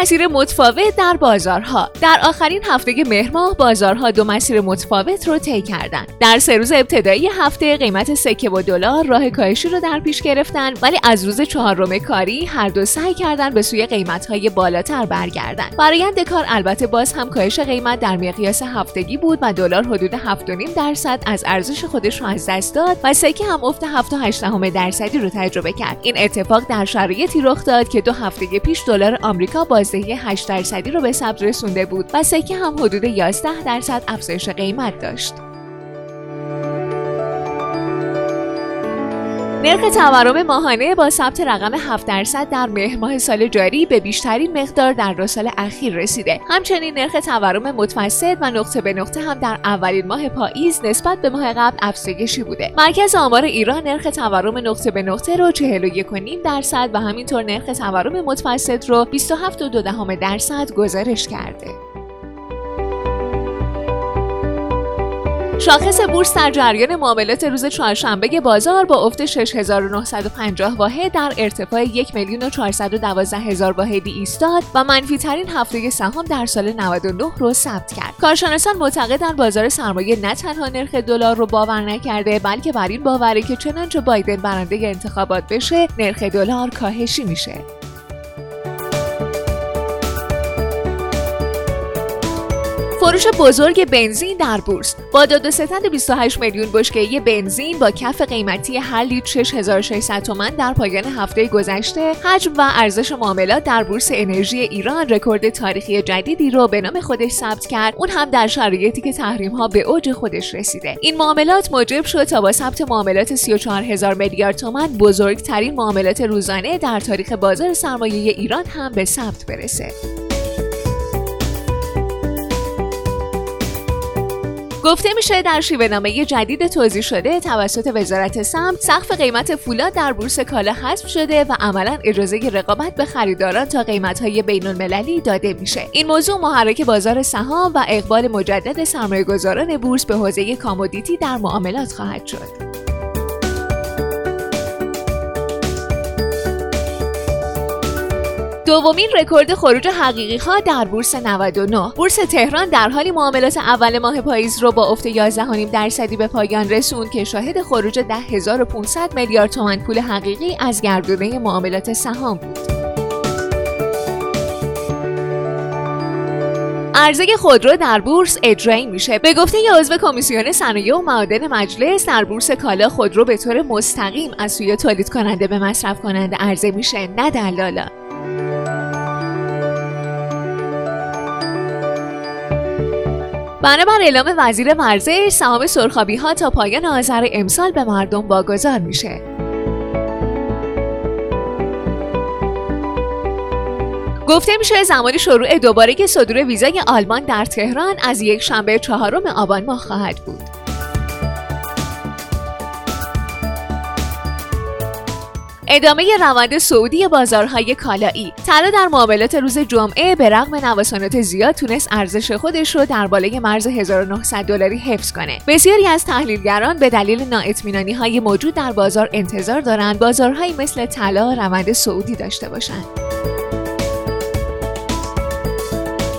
مسیر متفاوت در بازارها. در آخرین هفته مهر ماه بازارها دو مسیر متفاوت رو طی کردند در سه روز ابتدایی هفته قیمت سکه و دلار راه کاهشی رو در پیش گرفتن ولی از روز چهارم کاری هر دو سعی کردن به سوی قیمت‌های بالاتر برگردن. برآیند کار البته باز هم کاهش قیمت در مقیاس هفتگی بود و دلار حدود 7.5 درصد از ارزش خودش رو از دست داد و سکه هم افت 7.8 درصدی رو تجربه کرد. این اتفاق در شرایطی رخ داد که دو هفته پیش دلار آمریکا بازدهی 8 درصدی رو به ثبت رسونده بود و سکه هم حدود 11 درصد افزایش قیمت داشت. نرخ تورم ماهانه با ثبت رقم 7 درصد در مهر ماه سال جاری به بیشترین مقدار در دو سال اخیر رسیده. همچنین نرخ تورم متوسط و نقطه به نقطه هم در اولین ماه پاییز نسبت به ماه قبل افزایشی بوده. مرکز آمار ایران نرخ تورم نقطه به نقطه رو 41.5 درصد و همینطور نرخ تورم متوسط رو 27.2 درصد گزارش کرده. شاخص بورس در جریان معاملات روز چهارشنبه بازار با افت 6950 واحد در ارتفاع 1 میلیون و 412 هزار واحدی ایستاد و منفی ترین هفته سهام در سال 99 رو ثبت کرد. کارشناسان معتقدند بازار سرمایه نه تنها نرخ دلار رو باور نکرده بلکه بر این باوره که چنانچه بایدن برنده انتخابات بشه نرخ دلار کاهشی میشه. فروش بزرگ بنزین در بورس. با داد و ستد 28 میلیون بشکه بنزین با کف قیمتی هر لیتر 6600 تومان در پایان هفته گذشته حجم و ارزش معاملات در بورس انرژی ایران رکورد تاریخی جدیدی رو به نام خودش ثبت کرد. اون هم در شرایطی که تحریم ها به اوج خودش رسیده. این معاملات موجب شد تا با ثبت معاملات 34000 میلیارد تومان بزرگترین معاملات روزانه در تاریخ بازار سرمایه ایران هم به ثبت برسه. گفته میشه در شیوه نامه جدید توزیع شده توسط وزارت سمت سقف قیمت فولاد در بورس کالا حذف شده و عملا اجازه رقابت به خریداران تا قیمت‌های بین المللی داده میشه. این موضوع محرک بازار سهام و اقبال مجدد سرمایه‌گذاران بورس به حوزه کامودیتی در معاملات خواهد شد. دومین رکورد خروج حقیقی ها در بورس 99 بورس تهران در حالی معاملات اول ماه پاییز رو با افت 11.5 درصدی به پایان رسوند که شاهد خروج 10500 میلیارد تومان پول حقیقی از گردونه معاملات سهام بود. عرضه خودرو در بورس اجرایی میشه. به گفته ی عضو کمیسیون صنایع و معادن مجلس در بورس کالا خودرو به طور مستقیم از سوی تولید کننده به مصرف کننده عرضه میشه نه دلالا. بنابر اعلام وزیر ورزش سهام سرخابی ها تا پایان آذر امسال به مردم واگذار میشه. گفته میشه زمان شروع دوباره صدور ویزای آلمان در تهران از یک شنبه چهارم آبان ماه خواهد بود. ادامه روند سعودی بازارهای کالایی. طلا در معاملات روز جمعه به رغم نوسانات زیاد تونست ارزش خودش رو در بالای مرز 1900 دلاری حفظ کنه. بسیاری از تحلیلگران به دلیل نااطمینانی های موجود در بازار انتظار دارند بازارهایی مثل طلا روند سعودی داشته باشند.